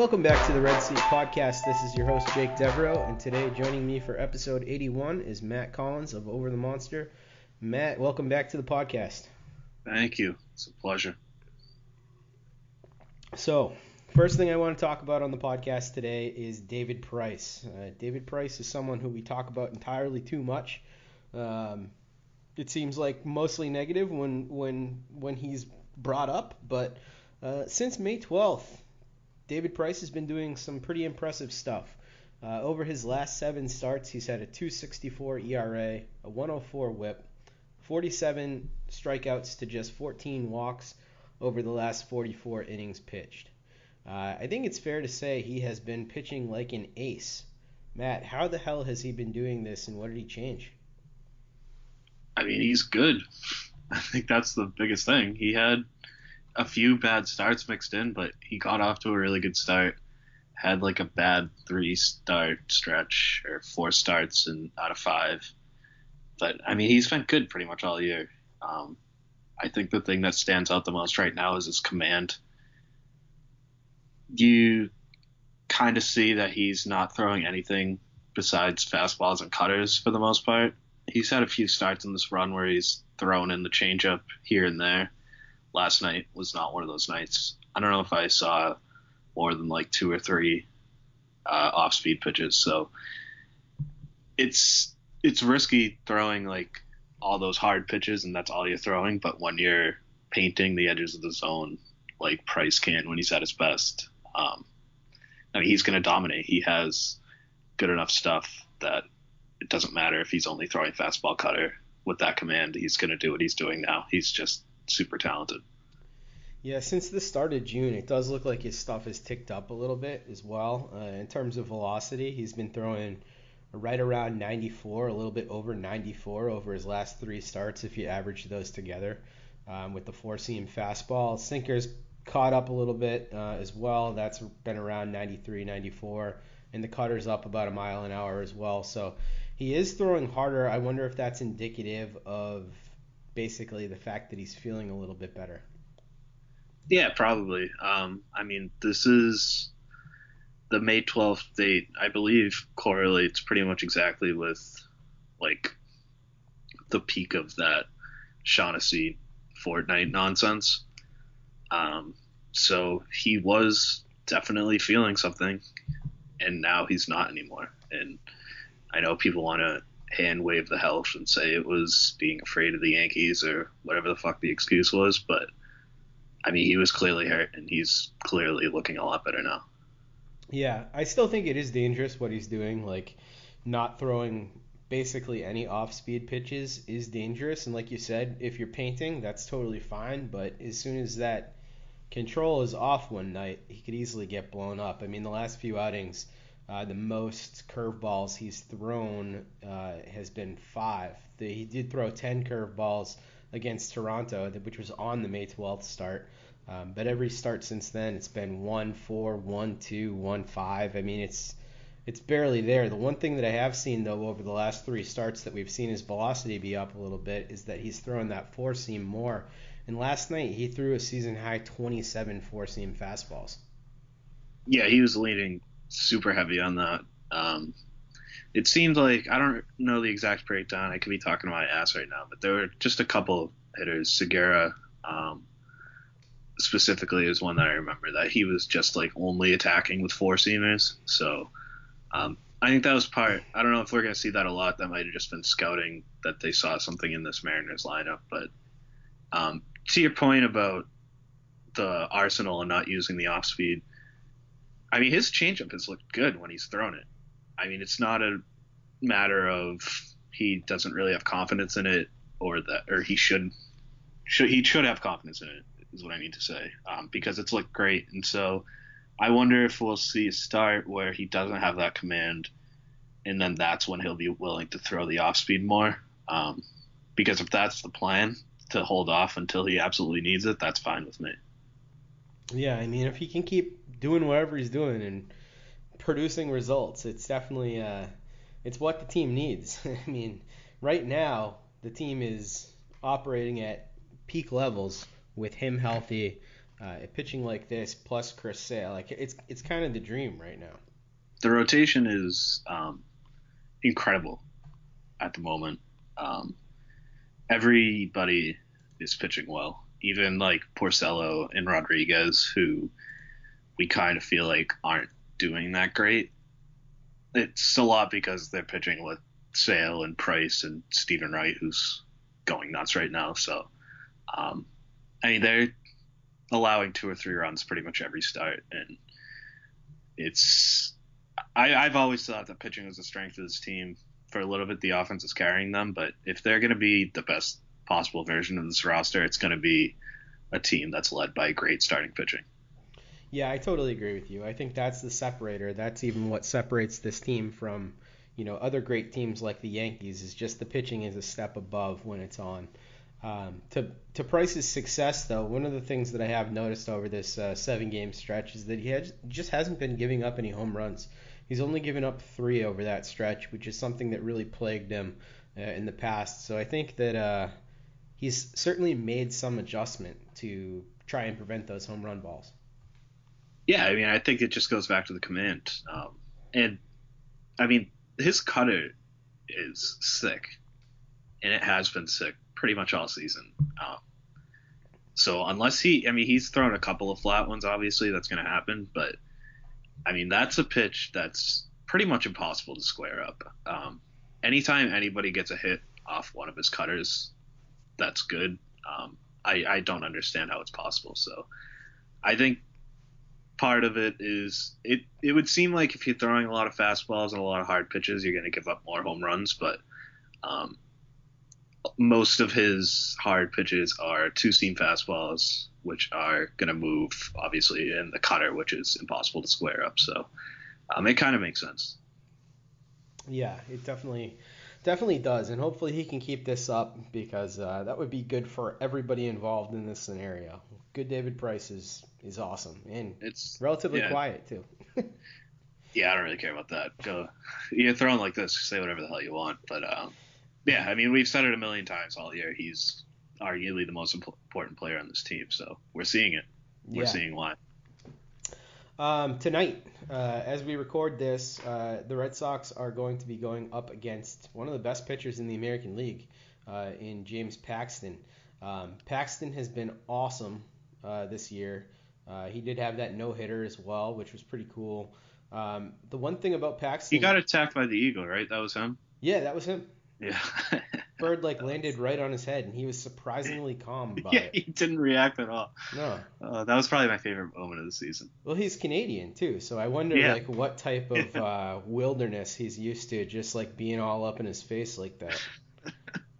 Welcome back to the Red Seat Podcast. This is your host, Jake Devereaux, and today joining me for episode 81 is Matt Collins of Over the Monster. Matt, welcome back to the podcast. Thank you. It's a pleasure. So, first thing I want to talk about on the podcast today is David Price. Uh, David Price is someone who we talk about entirely too much. Um, it seems like mostly negative when when when he's brought up, but uh, since May 12th, David Price has been doing some pretty impressive stuff. Uh, over his last seven starts, he's had a 2.64 ERA, a 104 WHIP, 47 strikeouts to just 14 walks over the last 44 innings pitched. Uh, I think it's fair to say he has been pitching like an ace. Matt, how the hell has he been doing this, and what did he change? I mean, he's good. I think that's the biggest thing. He had a few bad starts mixed in, but he got off to a really good start. Had like a bad three start stretch or four starts and out of five. But I mean, he's been good pretty much all year. Um, I think the thing that stands out the most right now is his command. You kind of see that he's not throwing anything besides fastballs and cutters for the most part. He's had a few starts in this run where he's thrown in the changeup here and there. Last night was not one of those nights. I don't know if I saw more than like two or three uh, off-speed pitches. So it's it's risky throwing like all those hard pitches and that's all you're throwing. But when you're painting the edges of the zone like Price can when he's at his best, um, I mean he's going to dominate. He has good enough stuff that it doesn't matter if he's only throwing fastball cutter with that command. He's going to do what he's doing now. He's just super talented. Yeah, since the start of June, it does look like his stuff has ticked up a little bit as well. Uh, in terms of velocity, he's been throwing right around 94, a little bit over 94 over his last three starts if you average those together. Um, with the four seam fastball, sinker's caught up a little bit uh, as well. That's been around 93, 94, and the cutter's up about a mile an hour as well. So he is throwing harder. I wonder if that's indicative of basically the fact that he's feeling a little bit better. Yeah, probably. Um, I mean, this is the May 12th date, I believe, correlates pretty much exactly with like the peak of that Shaughnessy Fortnite nonsense. Um, so he was definitely feeling something. and now he's not anymore. And I know people want to hand wave the health and say it was being afraid of the Yankees or whatever the fuck the excuse was, but I mean, he was clearly hurt, and he's clearly looking a lot better now. Yeah, I still think it is dangerous what he's doing. Like, not throwing basically any off-speed pitches is dangerous. And like you said, if you're painting, that's totally fine. But as soon as that control is off one night, he could easily get blown up. I mean, the last few outings, uh, the most curveballs he's thrown uh, has been five. The, he did throw 10 curveballs against Toronto, which was on the May 12th start. Um, but every start since then, it's been one four, one two, one five. I mean, it's it's barely there. The one thing that I have seen though over the last three starts that we've seen his velocity be up a little bit is that he's throwing that four seam more. And last night he threw a season high 27 four seam fastballs. Yeah, he was leaning super heavy on that. Um, it seemed like I don't know the exact breakdown. I could be talking to my ass right now, but there were just a couple hitters. Segura, um, specifically, is one that I remember that he was just like only attacking with four seamers. So um, I think that was part. I don't know if we're gonna see that a lot. That might have just been scouting that they saw something in this Mariners lineup. But um, to your point about the arsenal and not using the off speed, I mean his changeup has looked good when he's thrown it. I mean, it's not a matter of he doesn't really have confidence in it, or that, or he should, should he should have confidence in it is what I need to say, um, because it's looked great, and so I wonder if we'll see a start where he doesn't have that command, and then that's when he'll be willing to throw the off speed more, um, because if that's the plan to hold off until he absolutely needs it, that's fine with me. Yeah, I mean, if he can keep doing whatever he's doing and producing results. It's definitely uh, it's what the team needs. I mean, right now the team is operating at peak levels with him healthy, uh, pitching like this plus Chris Sale. Like it's it's kind of the dream right now. The rotation is um, incredible at the moment. Um, everybody is pitching well, even like Porcello and Rodriguez, who we kind of feel like aren't doing that great. It's a lot because they're pitching with Sale and Price and Stephen Wright, who's going nuts right now. So, um, I mean, they're allowing two or three runs pretty much every start, and it's. I, I've always thought that pitching was the strength of this team. For a little bit, the offense is carrying them, but if they're going to be the best possible version of this roster, it's going to be a team that's led by great starting pitching. Yeah, I totally agree with you. I think that's the separator. That's even what separates this team from, you know, other great teams like the Yankees. Is just the pitching is a step above when it's on. Um, to to Price's success, though, one of the things that I have noticed over this uh, seven-game stretch is that he has, just hasn't been giving up any home runs. He's only given up three over that stretch, which is something that really plagued him uh, in the past. So I think that uh, he's certainly made some adjustment to try and prevent those home run balls. Yeah, I mean, I think it just goes back to the command. Um, and I mean, his cutter is sick, and it has been sick pretty much all season. Um, so unless he, I mean, he's thrown a couple of flat ones. Obviously, that's going to happen. But I mean, that's a pitch that's pretty much impossible to square up. Um, anytime anybody gets a hit off one of his cutters, that's good. Um, I, I don't understand how it's possible. So I think part of it is it it would seem like if you're throwing a lot of fastballs and a lot of hard pitches, you're going to give up more home runs. But um, most of his hard pitches are two seam fastballs, which are going to move obviously, and the cutter, which is impossible to square up. So um, it kind of makes sense. Yeah, it definitely definitely does, and hopefully he can keep this up because uh, that would be good for everybody involved in this scenario. Good David Price is is awesome and it's relatively yeah. quiet too. yeah, I don't really care about that. Go, you're throwing like this, say whatever the hell you want. But um, yeah, I mean we've said it a million times all year. He's arguably the most important player on this team, so we're seeing it. We're Yeah. seeing why. Um, tonight, uh, as we record this, uh, the Red Sox are going to be going up against one of the best pitchers in the American League, uh, in James Paxton. Um, Paxton has been awesome uh, this year. Uh, he did have that no hitter as well, which was pretty cool. Um, the one thing about Paxton, He got attacked by the eagle, right? That was him. yeah, that was him. Yeah. Bird like landed right on his head, and he was surprisingly calm about yeah, it. he didn't react at all. No, Uh, that was probably my favorite moment of the season. well, he's Canadian too, so I wonder Yeah. like what type of uh, wilderness he's used to, just like being all up in his face like that.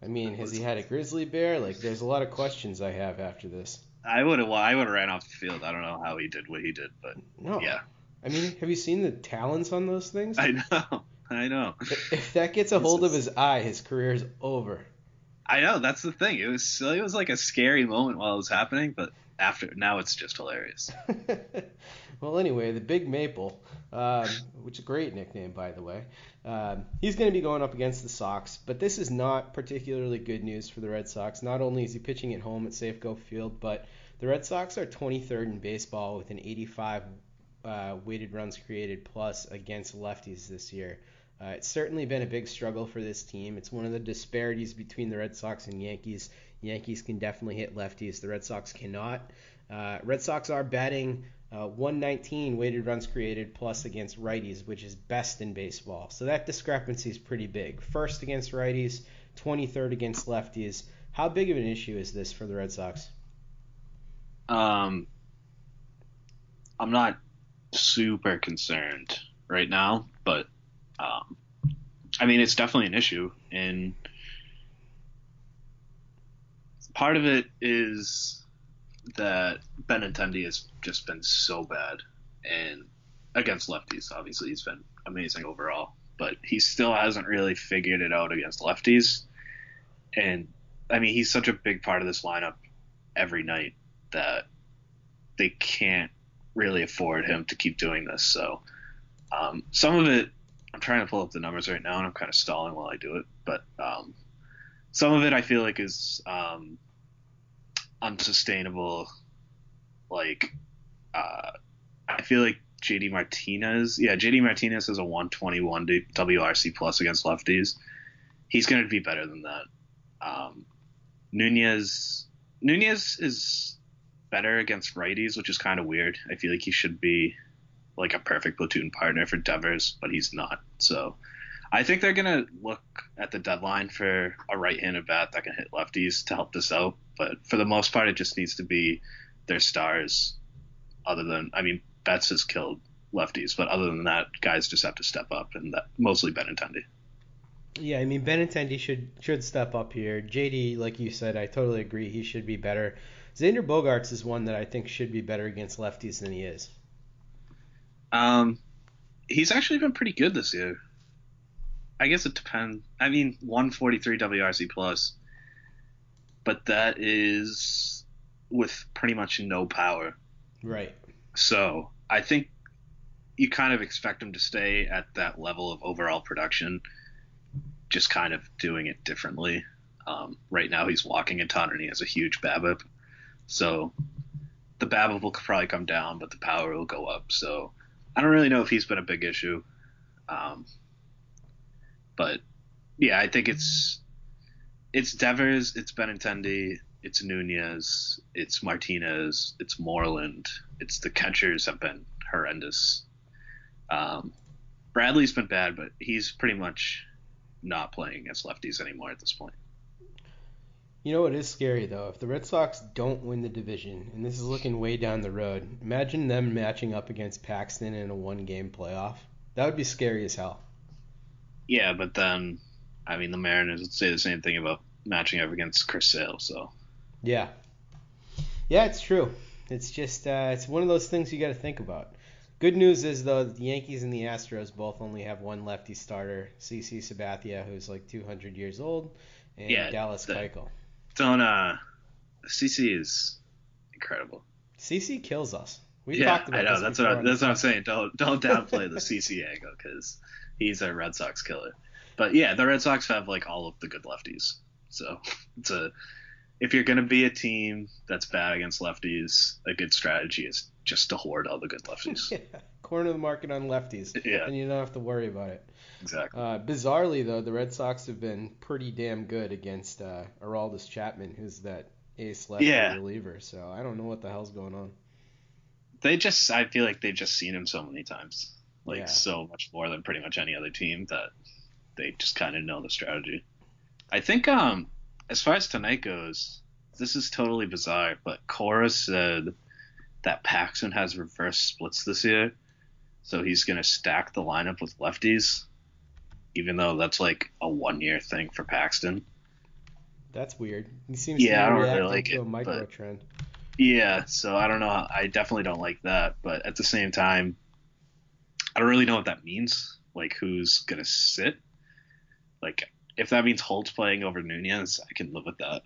I mean, has he had a grizzly bear? Like, there's a lot of questions I have after this. I would have. Well, I would have ran off the field. I don't know how he did what he did, but No. yeah, I mean, have you seen the talons on those things? I know. I know. If that gets a hold of his eye, his career is over. I know. That's the thing. It was. It was like a scary moment while it was happening, but after now it's just hilarious. well, anyway, the Big Maple, um, which is a great nickname, by the way, um, he's going to be going up against the Sox, but this is not particularly good news for the Red Sox. Not only is he pitching at home at Safeco Field, but the Red Sox are 23rd in baseball with an 85 uh, weighted runs created plus against lefties this year. Uh, it's certainly been a big struggle for this team. It's one of the disparities between the Red Sox and Yankees. Yankees can definitely hit lefties. The Red Sox cannot. Uh, Red Sox are batting uh, 119 weighted runs created plus against righties, which is best in baseball. So that discrepancy is pretty big. First against righties, 23rd against lefties. How big of an issue is this for the Red Sox? Um, I'm not super concerned right now, but um, I mean it's definitely an issue, and part of it is that Benintendi has just been so bad, and against lefties, obviously he's been amazing overall, but he still hasn't really figured it out against lefties, and I mean he's such a big part of this lineup every night that they can't really afford him to keep doing this. So um, some of it, I'm trying to pull up the numbers right now, and I'm kind of stalling while I do it. But um, some of it I feel like is um, unsustainable. Like uh, I feel like JD Martinez, yeah, JD Martinez has a 121 WRC plus against lefties. He's going to be better than that. Um, Nunez, Nunez is better against righties, which is kind of weird. I feel like he should be like a perfect platoon partner for Devers, but he's not. So I think they're gonna look at the deadline for a right-handed bat that can hit lefties to help this out. But for the most part, it just needs to be their stars. Other than, I mean, Betts has killed lefties, but other than that, guys just have to step up, and that mostly Benintendi. Yeah, I mean Benintendi should should step up here. JD, like you said, I totally agree. He should be better. Xander Bogaerts is one that I think should be better against lefties than he is. Um, he's actually been pretty good this year. I guess it depends. I mean, 143 WRC plus, but that is with pretty much no power. Right. So I think you kind of expect him to stay at that level of overall production, just kind of doing it differently. Um, right now he's walking a ton and he has a huge BABIP, so the BABIP will probably come down, but the power will go up. So I don't really know if he's been a big issue, um, but yeah, I think it's it's Devers, it's Benintendi, it's Nunez, it's Martinez, it's Moreland, it's the catchers have been horrendous. Um, Bradley's been bad, but he's pretty much not playing against lefties anymore at this point. You know what is scary though? If the Red Sox don't win the division, and this is looking way down the road, imagine them matching up against Paxton in a one-game playoff. That would be scary as hell. Yeah, but then, I mean, the Mariners would say the same thing about matching up against Chris Sale. So Yeah. Yeah, it's true. It's just uh, it's one of those things you got to think about. Good news is though the Yankees and the Astros both only have one lefty starter, CC Sabathia, who's like 200 years old, and Yeah, Dallas the- Keuchel. don't uh, CC is incredible. CC kills us. We yeah, talked about I know. That's what I, that's what I'm saying. Don't don't downplay the CC angle because he's a Red Sox killer. But yeah, the Red Sox have like all of the good lefties. So it's a if you're gonna be a team that's bad against lefties, a good strategy is just to hoard all the good lefties. Yeah, corner the market on lefties, Yeah. and you don't have to worry about it. exactly. Uh, bizarrely, though, the Red Sox have been pretty damn good against uh, Aroldis Chapman, who's that ace lefty Yeah. reliever. So I don't know what the hell's going on. They just I feel like they've just seen him so many times. Like Yeah. so much more than pretty much any other team that they just kind of know the strategy. I think um as far as tonight goes, this is totally bizarre, but Cora said that Paxton has reverse splits this year, so he's gonna stack the lineup with lefties, even though that's like a one year thing for Paxton. That's weird. He seems Yeah, I to don't be really like to it, a micro but- trend. Yeah, so I don't know. I definitely don't like that, but at the same time, I don't really know what that means. Like, who's gonna sit? Like, if that means Holt's playing over Nunez, I can live with that.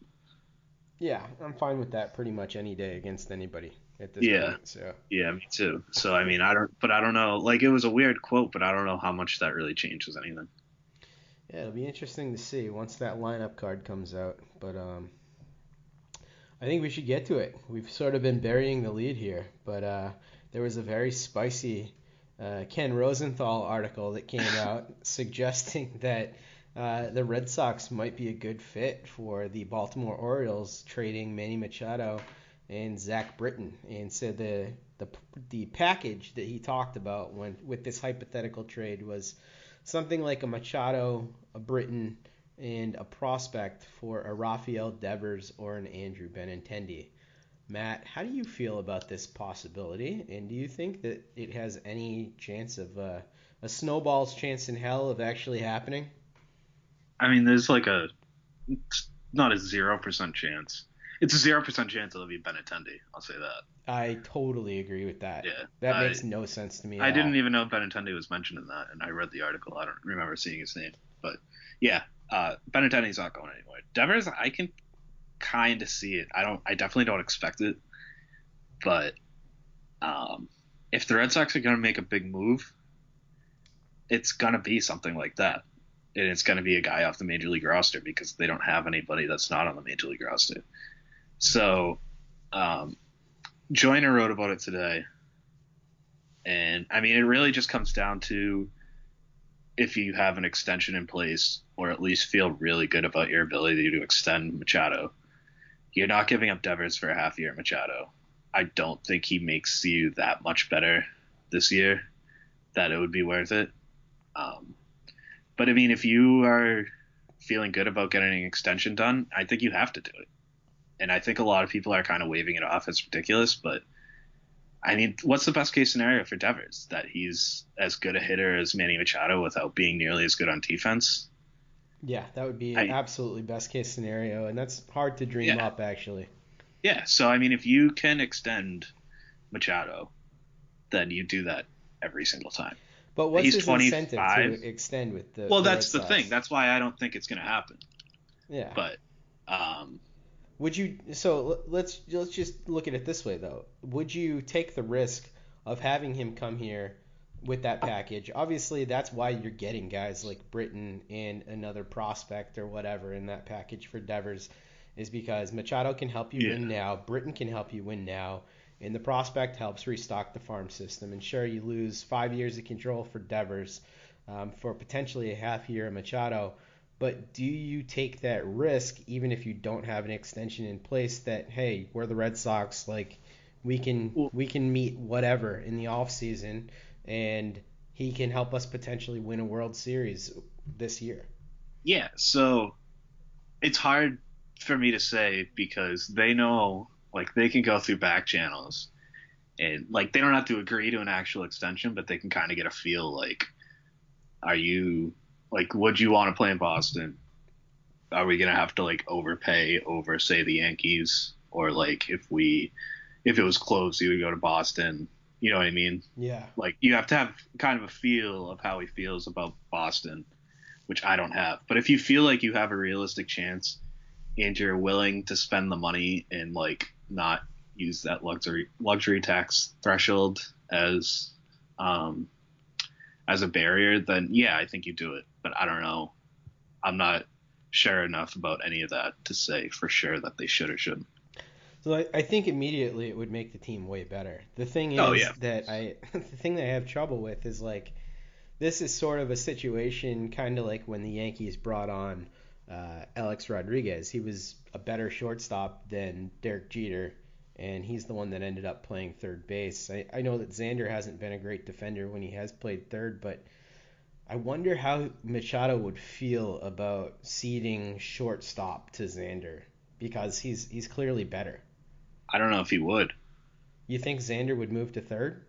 Yeah, I'm fine with that pretty much any day against anybody at this Yeah. point. So Yeah, me too. So I mean, I don't, but I don't know. Like, it was a weird quote, but I don't know how much that really changes anything. yeah, it'll be interesting to see once that lineup card comes out. But um, I think we should get to it. We've sort of been burying the lead here, but uh, there was a very spicy uh, Ken Rosenthal article that came out suggesting that uh, the Red Sox might be a good fit for the Baltimore Orioles trading Manny Machado and Zach Britton, and said the the the package that he talked about when with this hypothetical trade was something like a Machado, a Britton, and a prospect for a Rafael Devers or an Andrew Benintendi. Matt, how do you feel about this possibility, and do you think that it has any chance of uh, a snowball's chance in hell of actually happening? I mean, there's like a, not a zero percent chance. It's a zero percent chance it'll be Benintendi. I'll say that. I totally agree with that. Yeah, that I- makes no sense to me. I didn't all. even know Benintendi was mentioned in that, and I read the article. I don't remember seeing his name, but yeah, uh, Benintendi's not going anywhere. Devers, I can kind of see it. I don't. I definitely don't expect it, but um, if the Red Sox are going to make a big move, it's going to be something like that, and it's going to be a guy off the major league roster because they don't have anybody that's not on the major league roster. So, um, Joyner wrote about it today. And I mean, it really just comes down to if you have an extension in place, or at least feel really good about your ability to extend Machado. You're not giving up Devers for a half year Machado. I don't think he makes you that much better this year that it would be worth it. Um, but I mean, if you are feeling good about getting an extension done, I think you have to do it. And I think a lot of people are kind of waving it off as ridiculous, but I mean, what's the best case scenario for Devers? That he's as good a hitter as Manny Machado without being nearly as good on defense? Yeah, that would be I- absolutely best case scenario, and that's hard to dream Yeah. up actually. Yeah, so I mean, if you can extend Machado, then you do that every single time. But what's He's his incentive to extend with the? Well, the that's Red the Sox? thing. That's why I don't think it's going to happen. yeah. But um, Would you? So let's let's just look at it this way though. Would you take the risk of having him come here with that package? Obviously, that's why you're getting guys like Britton and another prospect or whatever in that package for Devers, is because Machado can help you Yeah. win now, Britton can help you win now, and the prospect helps restock the farm system. And sure, you lose five years of control for Devers um, for potentially a half year of Machado. But do you take that risk even if you don't have an extension in place that hey, we're the Red Sox, like we can we can meet whatever in the off season and he can help us potentially win a World Series this year. yeah, so it's hard for me to say because they know, like, they can go through back channels and, like, they don't have to agree to an actual extension, but they can kind of get a feel like, are you, like, would you want to play in Boston? Are we going to have to, like, overpay over, say, the Yankees? Or, like, if we, if it was close, you would go to Boston. You know what I mean? Yeah. like you have to have kind of a feel of how he feels about Boston, which I don't have. But if you feel like you have a realistic chance and you're willing to spend the money and like not use that luxury luxury tax threshold as um as a barrier, then yeah, I think you do it. But I don't know. I'm not sure enough about any of that to say for sure that they should or shouldn't. So I, I think immediately it would make the team way better. The thing is Oh, yeah. that I the thing that I have trouble with is like this is sort of a situation kind of like when the Yankees brought on uh, Alex Rodriguez. He was a better shortstop than Derek Jeter and he's the one that ended up playing third base. I, I know that Xander hasn't been a great defender when he has played third, but I wonder how Machado would feel about ceding shortstop to Xander because he's he's clearly better. I don't know if he would. You think Xander would move to third?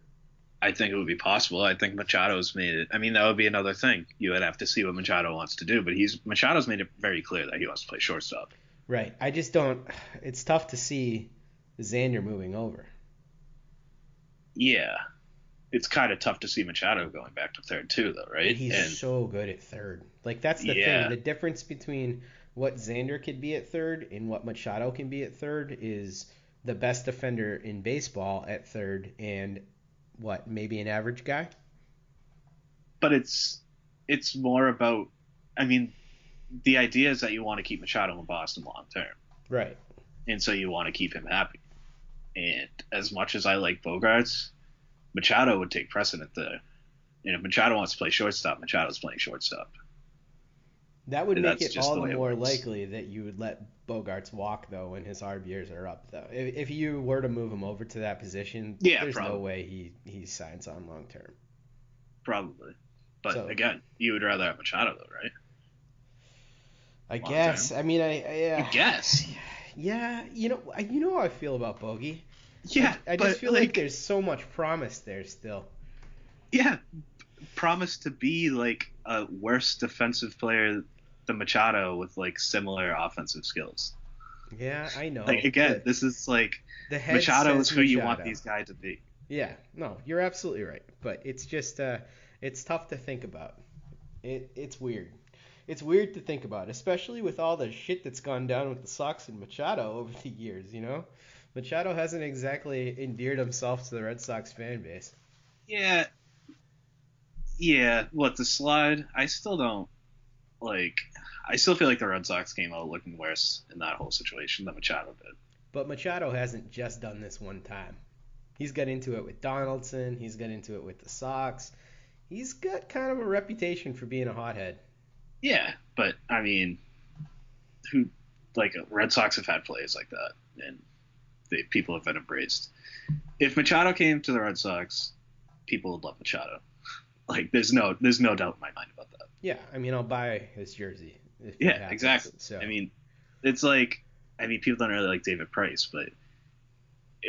I think it would be possible. I think Machado's made it. I mean, that would be another thing. You would have to see what Machado wants to do, but he's Machado's made it very clear that he wants to play shortstop. Right. I just don't. It's tough to see Xander moving over. Yeah, it's kind of tough to see Machado going back to third too, though, right? He's and, so good at third. Like that's the Yeah. thing. The difference between what Xander could be at third and what Machado can be at third is the best defender in baseball at third and what maybe an average guy. but it's it's more about. I mean, the idea is that you want to keep Machado in Boston long term, Right. and so you want to keep him happy. And as much as I like Bogaerts, Machado would take precedent there. And if Machado wants to play shortstop, Machado's playing shortstop. That would make it all the the more likely that you would let Bogaerts walk though when his arb years are up though. If, if you were to move him over to that position, Yeah, there's no probably. way he he signs on long term. Probably. But So- again, you would rather have Machado though, right? I Long guess. term. I mean, I, I guess. Yeah, you know, you know how I feel about Bogey. Yeah, I, I just feel like, there's so much promise there still. yeah, promised to be like a worse defensive player than Machado with like similar offensive skills. Yeah, I know. Like again, but this is like the Machado is who you want these guys to be. Yeah, no, you're absolutely right. But it's just, uh, it's tough to think about. It, it's weird. It's weird to think about, especially with all the shit that's gone down with the Sox and Machado over the years. You know, Machado hasn't exactly endeared himself to the Red Sox fan base. Yeah. Yeah, what the slide? I still don't like. I still feel like the Red Sox came out looking worse in that whole situation than Machado did. But Machado hasn't just done this one time. He's got into it with Donaldson. He's got into it with the Sox. He's got kind of a reputation for being a hothead. Yeah, but I mean, who like Red Sox have had plays like that, and they, people have been embraced. If Machado came to the Red Sox, people would love Machado. Like, there's no there's no doubt in my mind about that. Yeah, I mean, I'll buy his jersey. Yeah, exactly. So I mean, it's like I mean, people don't really like David Price, but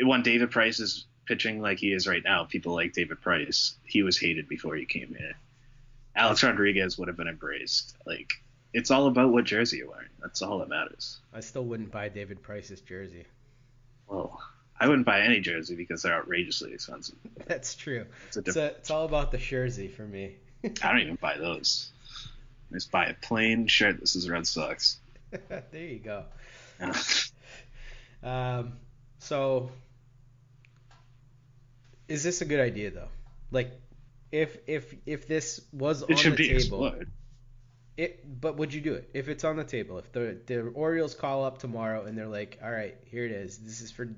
when David Price is pitching like he is right now, people like David Price. He was hated before he came here. Alex Rodriguez would have been embraced. Like, it's all about what jersey you're wearing. That's all that matters. I still wouldn't buy David Price's jersey. Well, I wouldn't buy any jersey because they're outrageously expensive. That's true. It's a It's, different. a, it's all about the jersey for me. I don't even buy those. Just buy a plain shirt. This is Red Sox. there you go. Um, so, is this a good idea though? Like, if if if this was on it should the be table, explored. it but would you do it if it's on the table? If the the Orioles call up tomorrow and they're like, all right, here it is. This is for,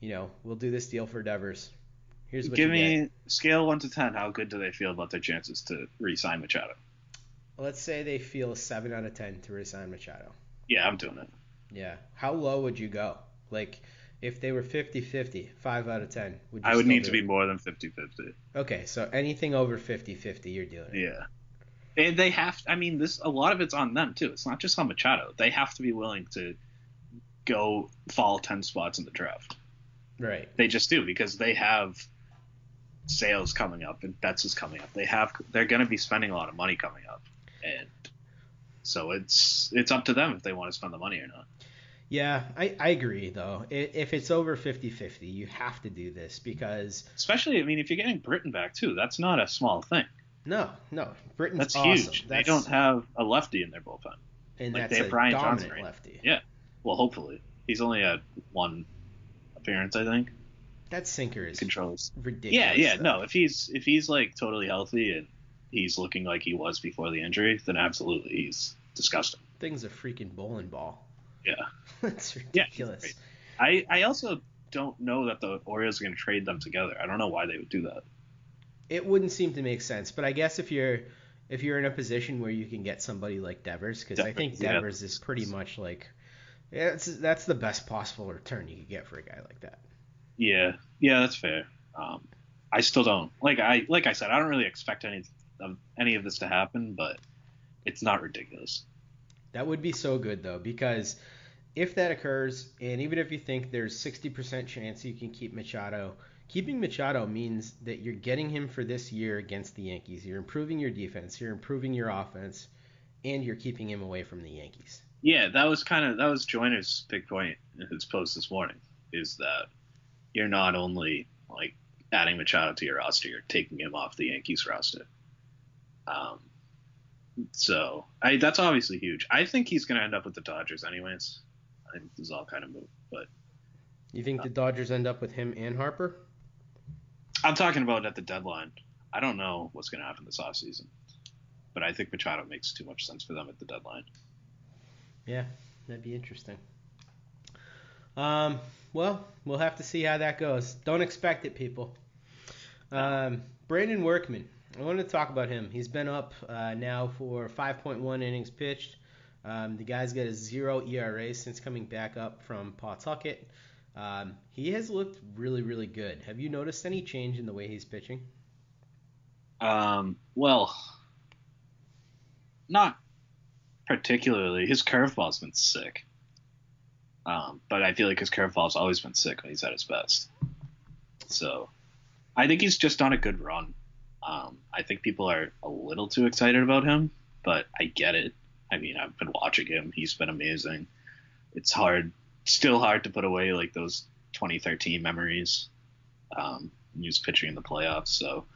you know, we'll do this deal for Devers. Here's what Give me get. scale one to ten. How good do they feel about their chances to re-sign Machado? Let's say they feel a seven out of ten to resign Machado. Yeah, I'm doing it. Yeah. How low would you go? Like, if they were 50-50, 5 out of 10, would you I would need to be more than 50-50. Okay, so anything over 50-50, you're dealing. Yeah. And they have. I mean, this a lot of it's on them too. It's not just on Machado. They have to be willing to go fall ten spots in the draft. Right. They just do because they have Sale's coming up and Betts is coming up. They have. They're going to be spending a lot of money coming up, and so it's it's up to them if they want to spend the money or not. Yeah, I, I agree, though. If it's over 50-50, you have to do this because, Especially, I mean, if you're getting Britton back too, that's not a small thing. no, no, Britton's That's awesome. huge. They don't have a lefty in their bullpen. and like, that's they have a Brian dominant Johnson right lefty. Yeah. Well, hopefully, he's only had one appearance, I think. That sinker is Controls. ridiculous. Yeah, yeah. though. No, if he's if he's like totally healthy and he's looking like he was before the injury, then absolutely he's disgusting. Thing's a freaking bowling ball. Yeah. That's ridiculous. he's I I also don't know that the Orioles are going to trade them together. I don't know why they would do that. it wouldn't seem to make sense. But I guess if you're if you're in a position where you can get somebody like Devers, because I think Devers, yeah. Is pretty much like that's that's the best possible return you could get for a guy like that. Yeah, yeah, that's fair. Um, I still don't like I like I said I don't really expect any of any of this to happen, but it's not ridiculous. That would be so good though, because if that occurs, and even if you think there's 60% chance you can keep Machado, keeping Machado means that you're getting him for this year against the Yankees. You're improving your defense, you're improving your offense, and you're keeping him away from the Yankees. Yeah, that was kind of that was Joyner's big point in his post this morning is that you're not only like adding Machado to your roster, you're taking him off the Yankees roster. Um, so I, that's obviously huge. I think he's going to end up with the Dodgers anyways. I think this is all kind of moot, but You think the Dodgers end up with him and Harper? I'm talking about at the deadline. I don't know what's going to happen this offseason, but I think Machado makes too much sense for them at the deadline. Yeah, that'd be interesting. Um, well, we'll have to see how that goes. Don't expect it, people. Um, Brandon Workman. I wanted to talk about him. He's been up uh, now for 5.1 innings pitched. Um, the guy's got a zero ERA since coming back up from Pawtucket. Um, he has looked really, really good. Have you noticed any change in the way he's pitching? Um, well, not particularly. His curveball's been sick. Um, but I feel like his curveball's always been sick when he's at his best. So I think he's just on a good run. Um, I think people are a little too excited about him, but I get it. I mean, I've been watching him. He's been amazing. It's hard, still hard to put away like those 2013 memories. Um, he was pitching in the playoffs, so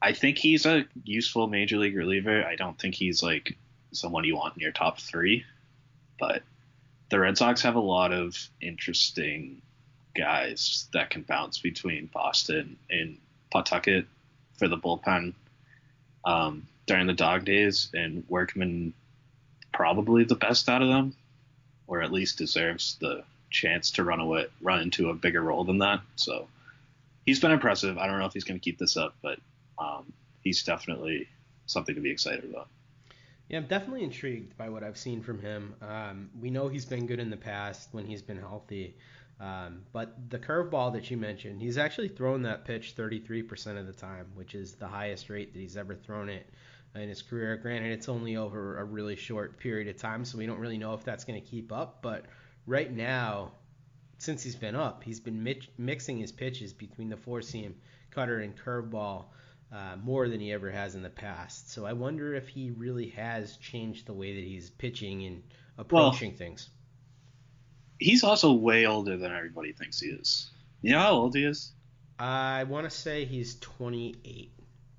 I think he's a useful major league reliever. I don't think he's like someone you want in your top three, but the Red Sox have a lot of interesting guys that can bounce between Boston and Pawtucket for the bullpen um, during the dog days, and Workman probably the best out of them, or at least deserves the chance to run away, run into a bigger role than that. So he's been impressive. I don't know if he's going to keep this up, but um, he's definitely something to be excited about. Yeah, I'm definitely intrigued by what I've seen from him. Um, we know he's been good in the past when he's been healthy. Um, but the curveball that you mentioned, he's actually thrown that pitch 33% of the time, which is the highest rate that he's ever thrown it in his career. Granted, it's only over a really short period of time, so we don't really know if that's going to keep up. But right now, since he's been up, he's been mi- mixing his pitches between the four seam, cutter, and curveball uh, more than he ever has in the past. So I wonder if he really has changed the way that he's pitching and approaching well, things. He's also way older than everybody thinks he is. You know how old he is? I want to say he's 28.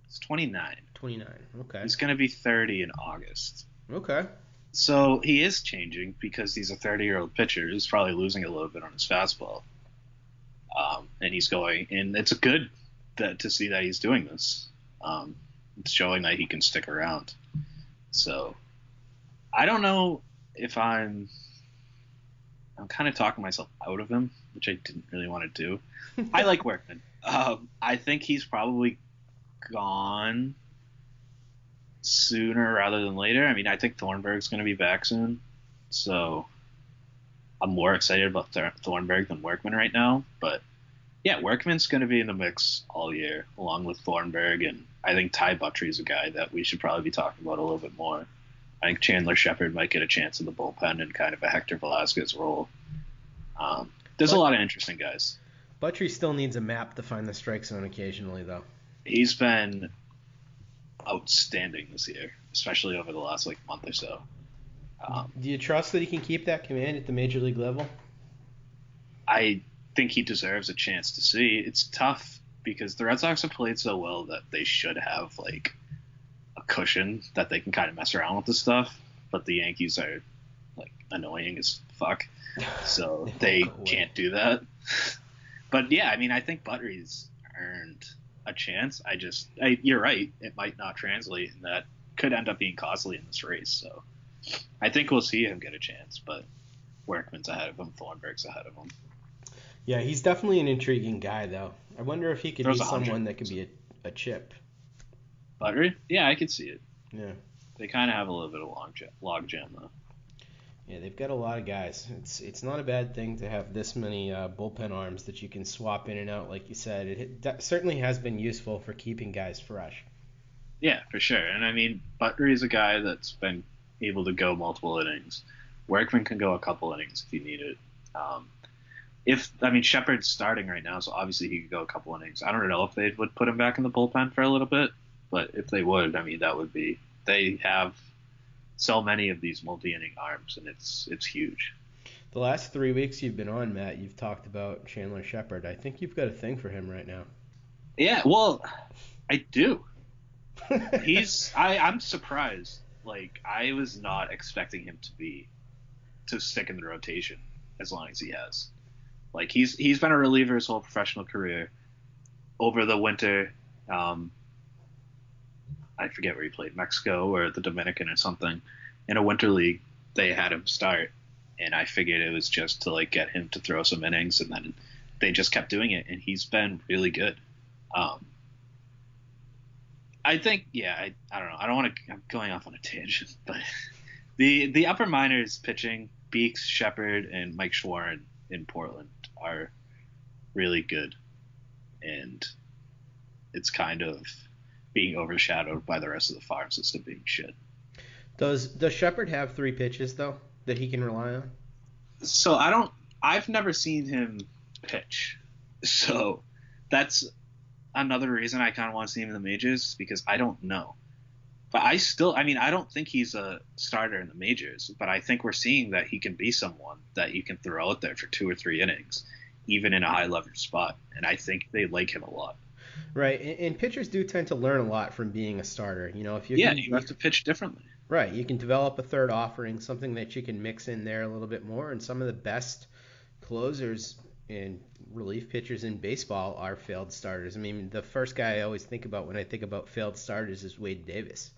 He's 29. 29. Okay. He's going to be 30 in August. Okay. So he is changing because he's a 30 year old pitcher who's probably losing a little bit on his fastball. Um, and he's going, and it's good that to see that he's doing this. Um, it's showing that he can stick around. So I don't know if I'm. I'm kind of talking myself out of him, which I didn't really want to do. I like Workman. Um, I think he's probably gone sooner rather than later. I mean, I think Thornburg's going to be back soon, so I'm more excited about Thornburg than Workman right now. But yeah, Workman's going to be in the mix all year, along with Thornburg, and I think Ty Buttrey is a guy that we should probably be talking about a little bit more. I think Chandler Shepard might get a chance in the bullpen in kind of a Hector Velazquez role. Um, there's but, a lot of interesting guys. Buttrey still needs a map to find the strike zone occasionally, though. He's been outstanding this year, especially over the last like month or so. Um, Do you trust that he can keep that command at the major league level? I think he deserves a chance to see. It's tough because the Red Sox have played so well that they should have like cushion that they can kind of mess around with this stuff. But the Yankees are like annoying as fuck, so they can't do that. But yeah, I mean, I think Buttrey's earned a chance. I just, I, you're right. It might not translate, and that could end up being costly in this race. So I think we'll see him get a chance, but Workman's ahead of him. Thornburg's ahead of him. Yeah, he's definitely an intriguing guy, though. I wonder if he could Throws be someone that could be a, a chip. Buttrey? Yeah, I could see it. Yeah. They kind of have a little bit of log jam, log jam though. Yeah, they've got a lot of guys. It's it's not a bad thing to have this many uh, bullpen arms that you can swap in and out, like you said. It, it certainly has been useful for keeping guys fresh. Yeah, for sure. And I mean, Buttrey is a guy that's been able to go multiple innings. Workman can go a couple innings if you need it. Um, if I mean Shepard's starting right now, so obviously he could go a couple innings. I don't know if they would put him back in the bullpen for a little bit, but if they would, I mean that would be they have so many of these multi-inning arms, and it's it's huge. The last three weeks you've been on, Matt, you've talked about Chandler Shepard. I think you've got a thing for him right now. Yeah, well, I do. He's I I'm surprised. Like I was not expecting him to be to stick in the rotation as long as he has. Like he's he's been a reliever his whole professional career. Over the winter, um, I forget where he played, Mexico or the Dominican or something. In a winter league, they had him start, and I figured it was just to like get him to throw some innings, and then they just kept doing it, and he's been really good. Um, I think, yeah, I, I don't know. I don't want to. I'm going off on a tangent, but the the upper minors pitching, Beeks, Shepard, and Mike Shawaryn in Portland are really good, and it's kind of being overshadowed by the rest of the farm system being shit. Does does Shepard have three pitches though that he can rely on? So I don't. I've never seen him pitch, so that's another reason I kind of want to see him in the majors because I don't know. But I still, I mean, I don't think he's a starter in the majors, but I think we're seeing that he can be someone that you can throw out there for two or three innings, even in a high leverage spot. And I think they like him a lot. Right, and, and pitchers do tend to learn a lot from being a starter. You know, if you yeah, you have to pitch differently. Right, you can develop a third offering, something that you can mix in there a little bit more. And some of the best closers and relief pitchers in baseball are failed starters. I mean, the first guy I always think about when I think about failed starters is Wade Davis.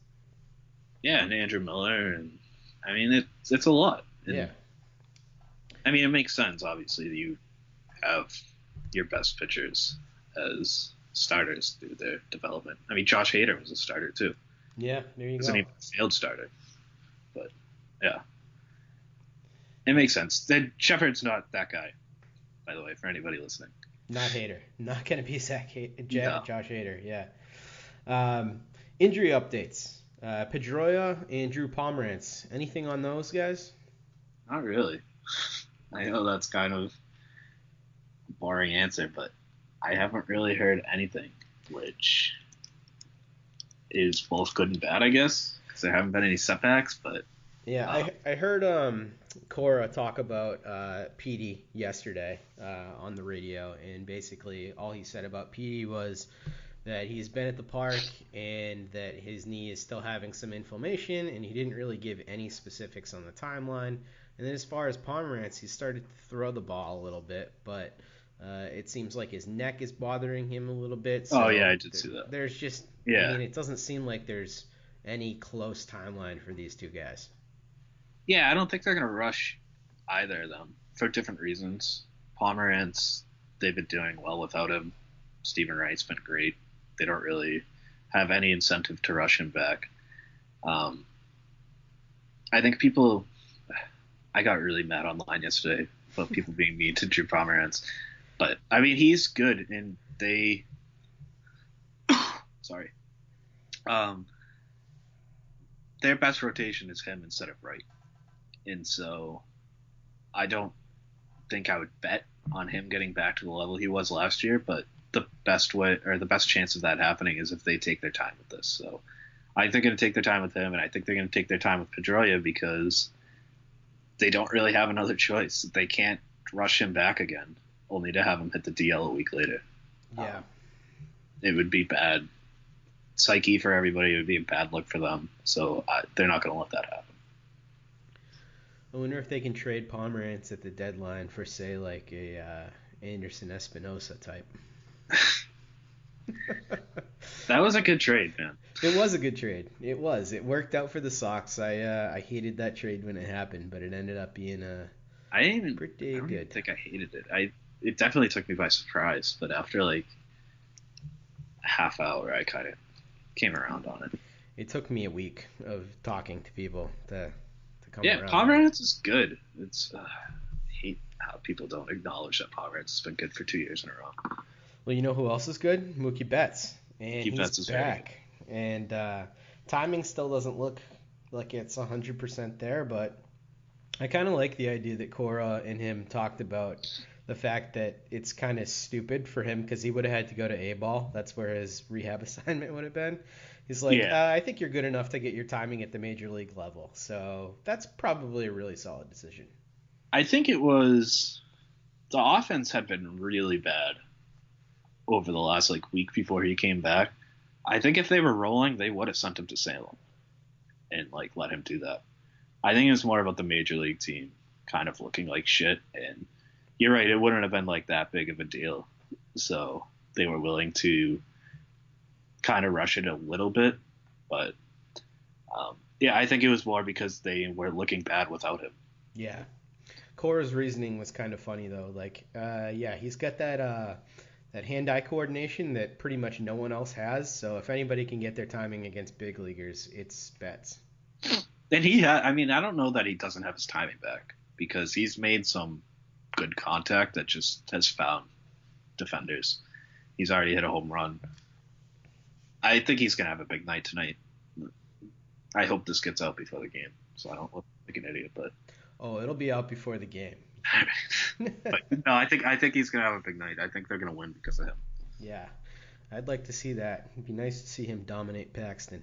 Yeah, and Andrew Miller, and I mean it's it's a lot. And, yeah. I mean, it makes sense. Obviously, that you have your best pitchers as starters through their development. I mean, Josh Hader was a starter too. Yeah, there you Wasn't go. even a failed starter, but yeah, it makes sense. Then Shepard's not that guy, by the way, for anybody listening. Not Hader. Not going to be Zach Hay- Ja- No. Josh Hader. Yeah. Um, injury updates. Uh, Pedroia and Drew Pomeranz. Anything on those guys? Not really. I know that's kind of a boring answer, but I haven't really heard anything, which is both good and bad, I guess, because there haven't been any setbacks. But Yeah, I, I heard um, Cora talk about uh, Petey yesterday uh, on the radio, and basically all he said about Petey was that he's been at the park and that his knee is still having some inflammation, and he didn't really give any specifics on the timeline. And then as far as Pomeranz, he started to throw the ball a little bit, but uh, it seems like his neck is bothering him a little bit. Oh, yeah, I did th- see that. There's just, Yeah. I mean, it doesn't seem like there's any close timeline for these two guys. yeah, I don't think they're gonna rush either of them for different reasons. Pomeranz, they've been doing well without him. Steven Wright's been great. They don't really have any incentive to rush him back. Um, I think people. I got really mad online yesterday about people being mean to Drew Pomeranz, but I mean he's good, and they. sorry. Um, their best rotation is him instead of Wright, and so I don't think I would bet on him getting back to the level he was last year, but the best way or the best chance of that happening is if they take their time with this. So I think they're going to take their time with him, and I think they're going to take their time with Pedroia because they don't really have another choice. They can't rush him back again, only to have him hit the DL a week later. Yeah. It would be bad psyche for everybody. It would be a bad look for them. So uh, they're not going to let that happen. I wonder if they can trade Pomeranz at the deadline for, say, like a uh, Anderson Espinoza type. That was a good trade, man. It was a good trade. It was. It worked out for the Sox. I uh, I hated that trade when it happened, but it ended up being a I didn't even Pretty I don't even good. think I hated it. I it definitely took me by surprise, but after like a half hour, I kind of came around on it. it took me a week of talking to people to to come yeah, around. Yeah, Pomeranz is good. It's uh, I hate how people don't acknowledge that Pomeranz has been good for two years in a row. Well, you know who else is good? Mookie Betts, and Mookie he's Betts back. And uh, timing still doesn't look like it's 100% there, but I kind of like the idea that Cora and him talked about the fact that it's kind of stupid for him because he would have had to go to A ball. That's where his rehab assignment would have been. He's like, Yeah. uh, I think you're good enough to get your timing at the major league level. So that's probably a really solid decision. I think it was the offense had been really bad over the last like week before he came back. I think if they were rolling, they would have sent him to Salem and like let him do that. I think it was more about the major league team kind of looking like shit and you're right, it wouldn't have been like that big of a deal. So they were willing to kind of rush it a little bit, but um, yeah, I think it was more because they were looking bad without him. Yeah. Cora's reasoning was kind of funny though. Like, uh, yeah, he's got that uh, that hand-eye coordination that pretty much no one else has. So if anybody can get their timing against big leaguers, it's Betts. And he had, I mean, I don't know that he doesn't have his timing back because he's made some good contact that just has found defenders. He's already hit a home run. I think he's going to have a big night tonight. I hope this gets out before the game so I don't look like an idiot, but, Oh, it'll be out before the game. but no, I think I think he's going to have a big night. I think they're going to win because of him. Yeah, I'd like to see that. It'd be nice to see him dominate Paxton.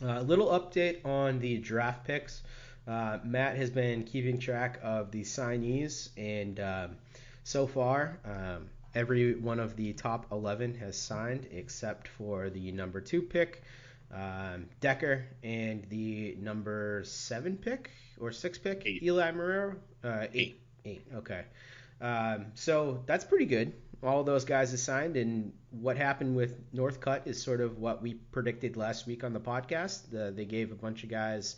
A little update on the draft picks. Uh, Matt has been keeping track of the signees, and um, so far, um, every one of the top 11 has signed except for the number two pick, um, Decker, and the number seven pick or six pick, Eight. Elih Marrero. Uh, eight. Eight. Okay. Um, so that's pretty good. All those guys have signed, and what happened with Northcut is sort of what we predicted last week on the podcast. The, they gave a bunch of guys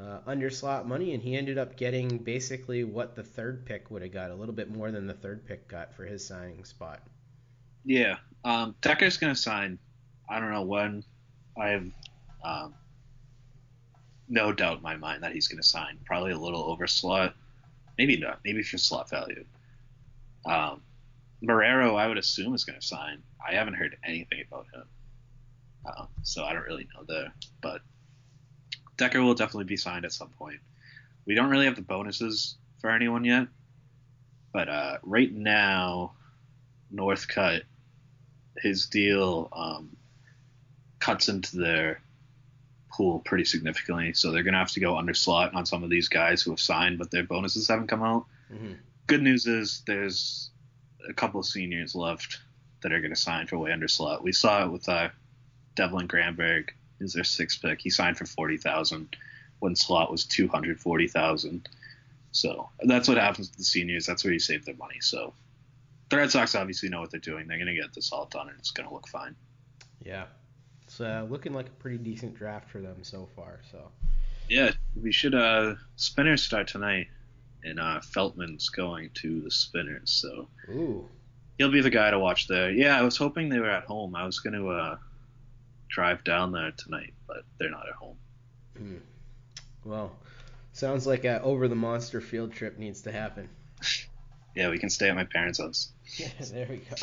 uh, under slot money, and he ended up getting basically what the third pick would have got, a little bit more than the third pick got for his signing spot. Yeah, um, Decker's going to sign. I don't know when. I have um, no doubt in my mind that he's going to sign. Probably a little over slot. Maybe not. Maybe for slot value. Um, Marrero, I would assume, is going to sign. I haven't heard anything about him. Um, so I don't really know there. But Decker will definitely be signed at some point. We don't really have the bonuses for anyone yet. But uh, right now, Northcut, his deal um, cuts into their pool pretty significantly. So they're going to have to go under slot on some of these guys who have signed, but their bonuses haven't come out. Mm-hmm. Good news is there's a couple of seniors left that are going to sign for way under slot. We saw it with uh, Devlin Granberg, is their sixth pick. He signed for forty thousand when slot was two hundred forty thousand. So that's what happens to the seniors. That's where you save their money. So the Red Sox obviously know what they're doing. They're going to get this all done, and it's going to look fine. Yeah. It's uh, looking like a pretty decent draft for them so far. So Yeah, we should. Uh, spinners start tonight, and uh, Feltman's going to the spinners, so Ooh. he'll be the guy to watch there. Yeah, I was hoping they were at home. I was going to uh, drive down there tonight, but they're not at home. Hmm. Well, sounds like a over the monster field trip needs to happen. Yeah, we can stay at my parents' house. Yeah, there we go.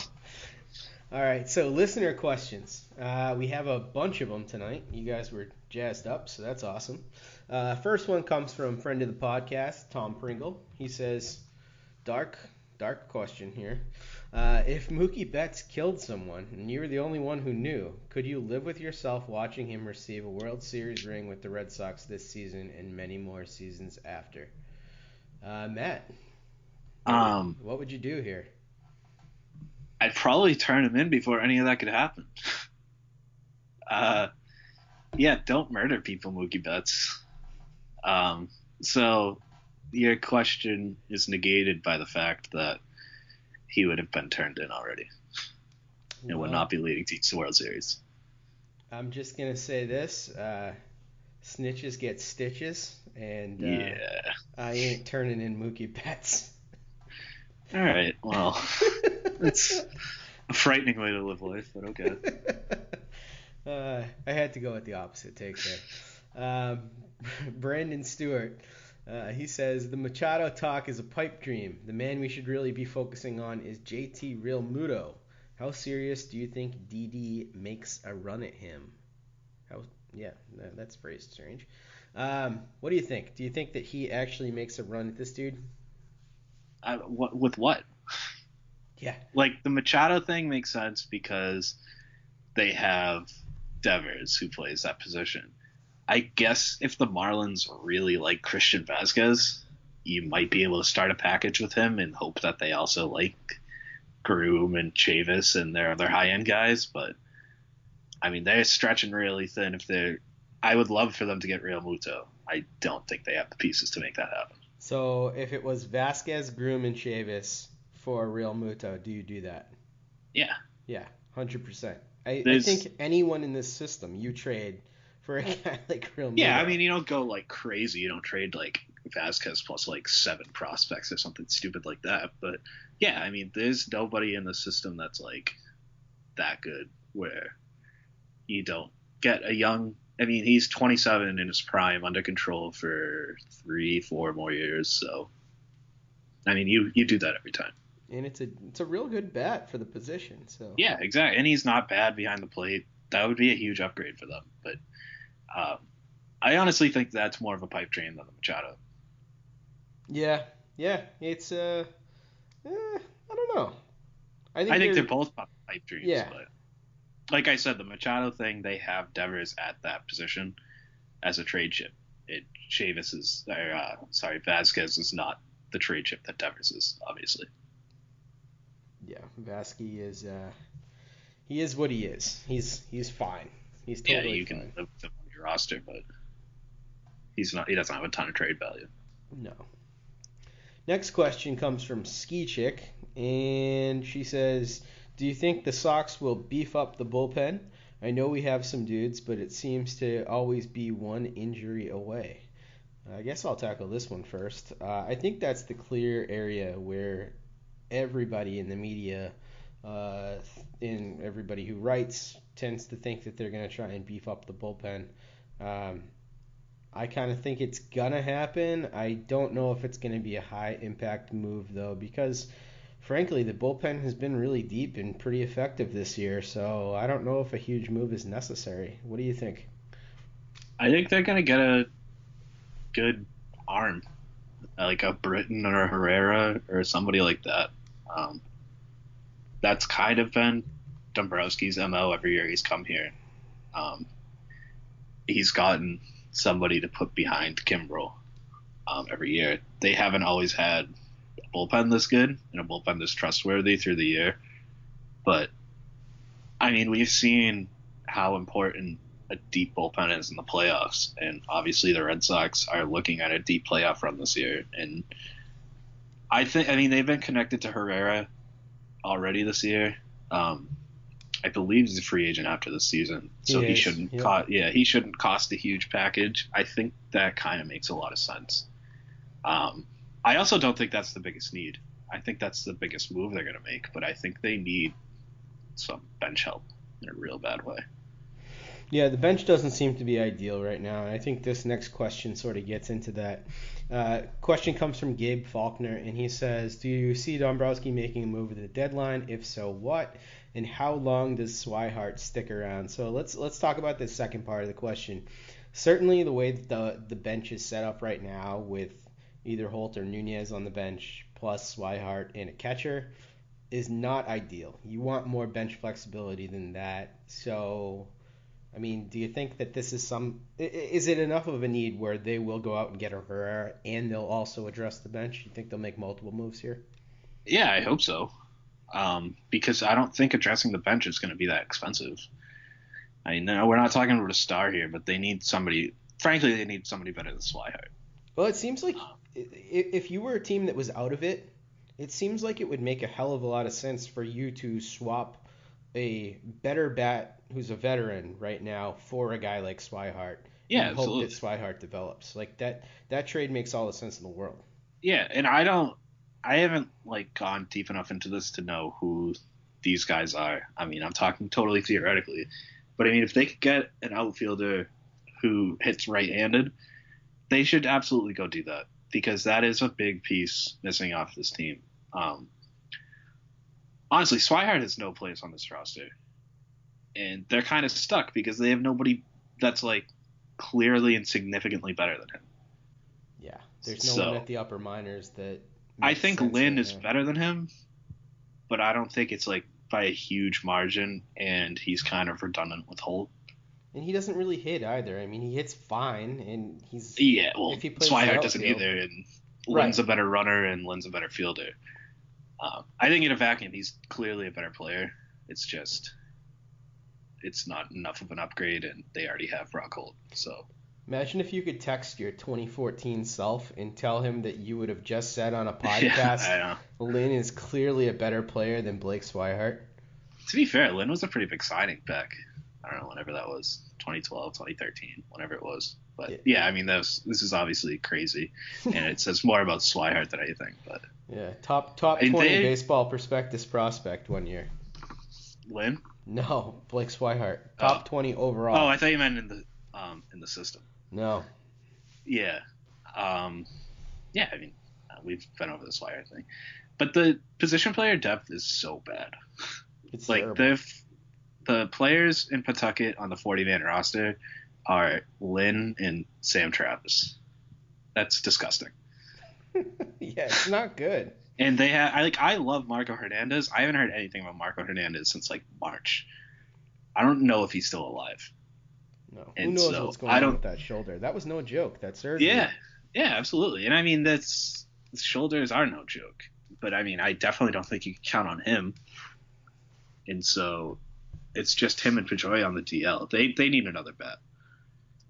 All right, so listener questions. Uh, we have a bunch of them tonight. You guys were jazzed up, so that's awesome. Uh, first one comes from friend of the podcast, Tom Pringle. He says, "Dark, dark question here. Uh, if Mookie Betts killed someone and you were the only one who knew, could you live with yourself watching him receive a World Series ring with the Red Sox this season and many more seasons after?" Uh, Matt, Um, what would you do here? I'd probably turn him in before any of that could happen. uh, yeah, don't murder people, Mookie Betts. Um, so your question is negated by the fact that he would have been turned in already and would not be leading to World Series. I'm just gonna say this: uh, snitches get stitches, and uh, yeah. I ain't turning in Mookie Betts. All right. Well, it's a frightening way to live life, but okay. uh, I had to go with the opposite take there. Um, Brandon Stewart. Uh, he says the Machado talk is a pipe dream. The man we should really be focusing on is JT Real Realmuto. How serious do you think DD makes a run at him? How? Yeah, that's very strange. Um, what do you think? Do you think that he actually makes a run at this dude? Uh, what, with what? Yeah. Like the Machado thing makes sense because they have Devers who plays that position. I guess if the Marlins really like Christian Vazquez, you might be able to start a package with him and hope that they also like Groome and Chavis and their other high end guys. But I mean, they're stretching really thin. If they're, I would love for them to get Realmuto. I don't think they have the pieces to make that happen. So if it was Vazquez, Groome, and Chavis for Realmuto, do you do that? Yeah. Yeah, hundred percent. I, I think anyone in this system you trade for a guy like Real Yeah, I mean, you don't go like crazy. You don't trade like Vazquez plus like seven prospects or something stupid like that. But yeah, I mean, there's nobody in the system that's like that good where you don't get a young. I mean, he's 27 in his prime, under control for three, four more years. So, I mean, you you do that every time. And it's a it's a real good bat for the position. So yeah, exactly. And he's not bad behind the plate. That would be a huge upgrade for them. But um, I honestly think that's more of a pipe dream than the Machado. Yeah, yeah, it's uh, eh, I don't know. I think, I think they're, they're, both pipe dreams. Yeah. But like I said, the Machado thing, they have Devers at that position as a trade chip. It Chavis is, or, uh, sorry, Vazquez is not the trade chip that Devers is, obviously. Yeah, Vazquez is, uh, he is what he is. He's he's fine. He's totally yeah. You fine. can live with him roster, but he's not. He doesn't have a ton of trade value. No. Next question comes from Ski Chick, and she says, "Do you think the Sox will beef up the bullpen? I know we have some dudes, but it seems to always be one injury away." I guess I'll tackle this one first. Uh, I think that's the clear area where everybody in the media, uh, and everybody who writes, tends to think that they're going to try and beef up the bullpen. Um, I kind of think it's gonna happen. I don't know if it's gonna be a high impact move though, because frankly the bullpen has been really deep and pretty effective this year. So I don't know if a huge move is necessary. What do you think? I think they're gonna get a good arm, like a Britton or a Herrera or somebody like that. Um, that's kind of been Dombrowski's mo every year he's come here. Um, he's gotten somebody to put behind Kimbrel um, every year. They haven't always had a bullpen this good and a bullpen this trustworthy through the year. But I mean, we've seen how important a deep bullpen is in the playoffs, and obviously the Red Sox are looking at a deep playoff run this year. And I think, I mean, they've been connected to Herrera already this year. Um, I believe he's a free agent after the season, so he, he shouldn't. Yep. Co- yeah, he shouldn't cost a huge package. I think that kind of makes a lot of sense. Um, I also don't think that's the biggest need. I think that's the biggest move they're going to make, but I think they need some bench help in a real bad way. Yeah, the bench doesn't seem to be ideal right now, and I think this next question sort of gets into that. Uh, question comes from Gabe Faulkner, and he says, "Do you see Dombrowski making a move at the deadline? If so, what? And how long does Swihart stick around? So let's let's talk about the second part of the question. Certainly, the way the the bench is set up right now, with either Holt or Nunez on the bench, plus Swihart and a catcher, is not ideal. You want more bench flexibility than that. So, I mean, do you think that this is some? Is it enough of a need where they will go out and get a Herrera and they'll also address the bench? You think they'll make multiple moves here? Yeah, I hope so um, because I don't think addressing the bench is going to be that expensive. I know we're not talking about a star here, but they need somebody. Frankly, they need somebody better than Swihart. Well, it seems like if you were a team that was out of it, it seems like it would make a hell of a lot of sense for you to swap a better bat who's a veteran right now for a guy like Swihart. Yeah, and absolutely. hope that Swihart develops. Like that that trade makes all the sense in the world. Yeah, and I don't I haven't like gone deep enough into this to know who these guys are. I mean, I'm talking totally theoretically, but I mean, if they could get an outfielder who hits right-handed, they should absolutely go do that because that is a big piece missing off this team. Um, honestly, Swihart has no place on this roster, and they're kind of stuck because they have nobody that's like clearly and significantly better than him. Yeah, there's no So- one at the upper minors that. I think Lin is better than him, but I don't think it's like by a huge margin, and he's kind of redundant with Holt. And he doesn't really hit either. I mean, he hits fine, and he's Yeah, well, If he plays Swihart doesn't outfield- either, and Right. Lin's a better runner, and Lin's a better fielder. Um, I think in a vacuum, he's clearly a better player. It's just, it's not enough of an upgrade, and they already have Brock Holt. So Imagine if you could text your 2014 self and tell him that you would have just said on a podcast, know. Lin is clearly a better player than Blake Swihart. To be fair, Lin was a pretty big signing back. I don't know whenever that was, 2012, 2013, whenever it was. But Yeah. yeah, I mean, this this is obviously crazy, and it says more about Swihart than anything. But Yeah, top top 20 they- baseball prospectus prospect one year. Lin? No, Blake Swihart, top Oh. 20 overall. Oh, I thought you meant in the um in the system. No, Yeah. Um, yeah, I mean, uh, we've been over this wire thing. But the position player depth is so bad. it's Like, terrible. the the players in Pawtucket on the 40 man roster are Lin and Sam Travis. That's disgusting. yeah, it's not good. And they have, I like, I love Marco Hernandez. I haven't heard anything about Marco Hernandez since like March. I don't know if he's still alive. No, who And knows so, what's going I on don't- with that shoulder? That was no joke. That surgery. Yeah, yeah, absolutely. And I mean, that's shoulders are no joke. But I mean, I definitely don't think you can count on him. And so, it's just him and Pedroia on the DL. They they need another bat,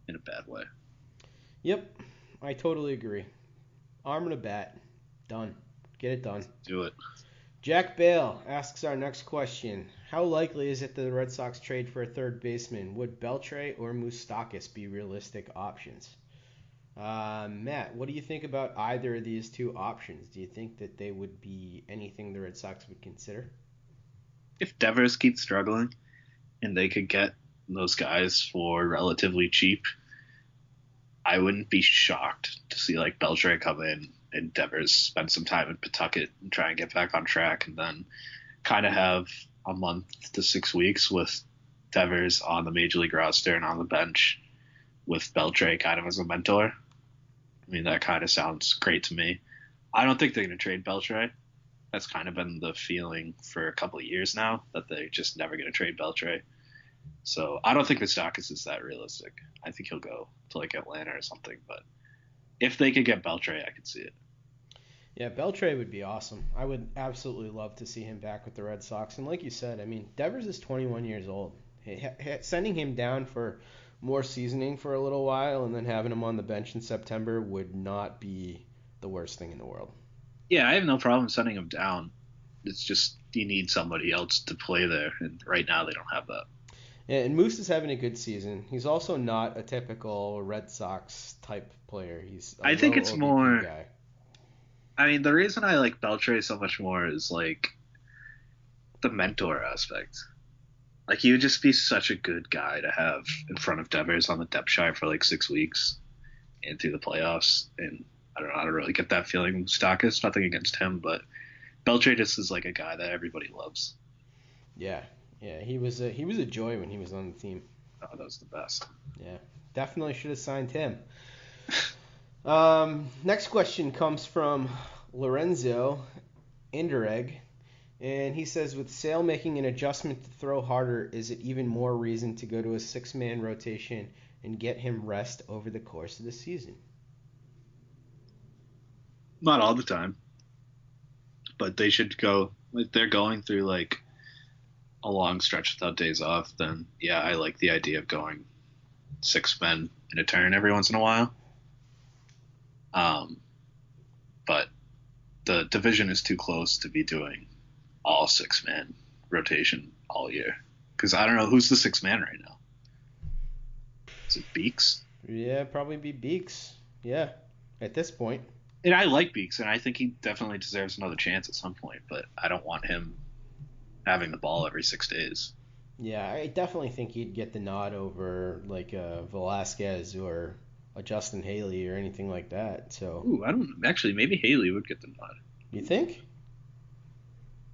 in a bad way. Yep, I totally agree. Arm and a bat, done. Get it done. Do it. Jack Bale asks our next question. How likely is it that the Red Sox trade for a third baseman? Would Beltre or Moustakas be realistic options? Uh, Matt, what do you think about either of these two options? Do you think that they would be anything the Red Sox would consider? If Devers keeps struggling, and they could get those guys for relatively cheap, I wouldn't be shocked to see like Beltre come in and Devers spend some time in Pawtucket and try and get back on track, and then kind of have a month to six weeks with Devers on the major league roster and on the bench with Beltre kind of as a mentor. I mean, that kind of sounds great to me. I don't think they're going to trade Beltre. That's kind of been the feeling for a couple of years now that they're just never going to trade Beltre. So I don't think Moustakas is that realistic. I think he'll go to like Atlanta or something. But if they could get Beltre, I could see it. Yeah, Beltre would be awesome. I would absolutely love to see him back with the Red Sox. And like you said, I mean, Devers is 21 years old. Sending him down for more seasoning for a little while and then having him on the bench in September would not be the worst thing in the world. Yeah, I have no problem sending him down. It's just you need somebody else to play there, and right now they don't have that. Yeah, and Moose is having a good season. He's also not a typical Red Sox type player. He's I think it's more- guy. I mean, the reason I like Beltre so much more is like the mentor aspect. Like he would just be such a good guy to have in front of Devers on the depth chart for like six weeks and through the playoffs. And I don't know, I don't really get that feeling with. Nothing against him, but Beltre just is like a guy that everybody loves. Yeah, yeah, he was a, he was a joy when he was on the team. Oh, that was the best. Yeah, definitely should have signed him. Um, next question comes from Lorenzo Indereg, and he says, with Sale making an adjustment to throw harder, is it even more reason to go to a six-man rotation and get him rest over the course of the season? Not all the time, but they should go. Like they're going through like a long stretch without days off. Then yeah, I like the idea of going six men in a turn every once in a while. Um, but the division is too close to be doing all six man rotation all year because I don't know who's the six man right now. Is it Beeks? Yeah, probably be Beeks. Yeah, at this point. And I like Beeks, and I think he definitely deserves another chance at some point. But I don't want him having the ball every six days. Yeah, I definitely think he'd get the nod over like a Velazquez or a Justin Haley or anything like that. So Ooh, I don't actually. Maybe Haley would get the nod you think?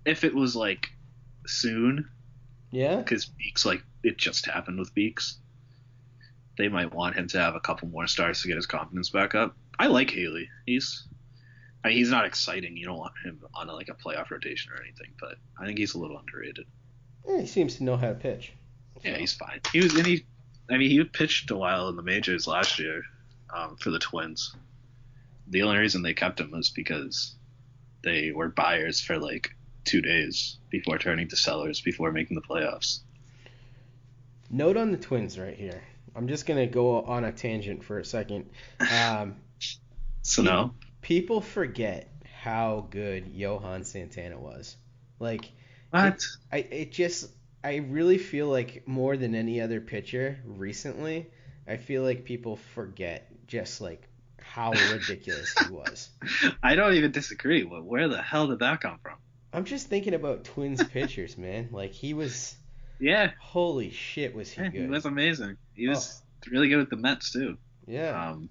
if it was like soon, Yeah. because Beeks like it just happened with Beeks. They might want him to have a couple more stars to get his confidence back up. I like Haley. He's I mean, he's not exciting. You don't want him on like a playoff rotation or anything, but I think he's a little underrated. Eh, he seems to know how to pitch. Yeah, he's fine. He was and he I mean he pitched a while in the majors last year um, for the Twins. The only reason they kept him was because they were buyers for like two days before turning to sellers before making the playoffs. Note on the Twins right here. I'm just gonna go on a tangent for a second. Um, So no, people forget how good Johan Santana was. Like what? I it just I really feel like more than any other pitcher recently, I feel like people forget just like how ridiculous he was. I don't even disagree. Where the hell did that come from? I'm just thinking about Twins pitchers, man. Like he was Yeah, holy shit was he yeah, he was amazing. He was really good with the Mets too. yeah. Um,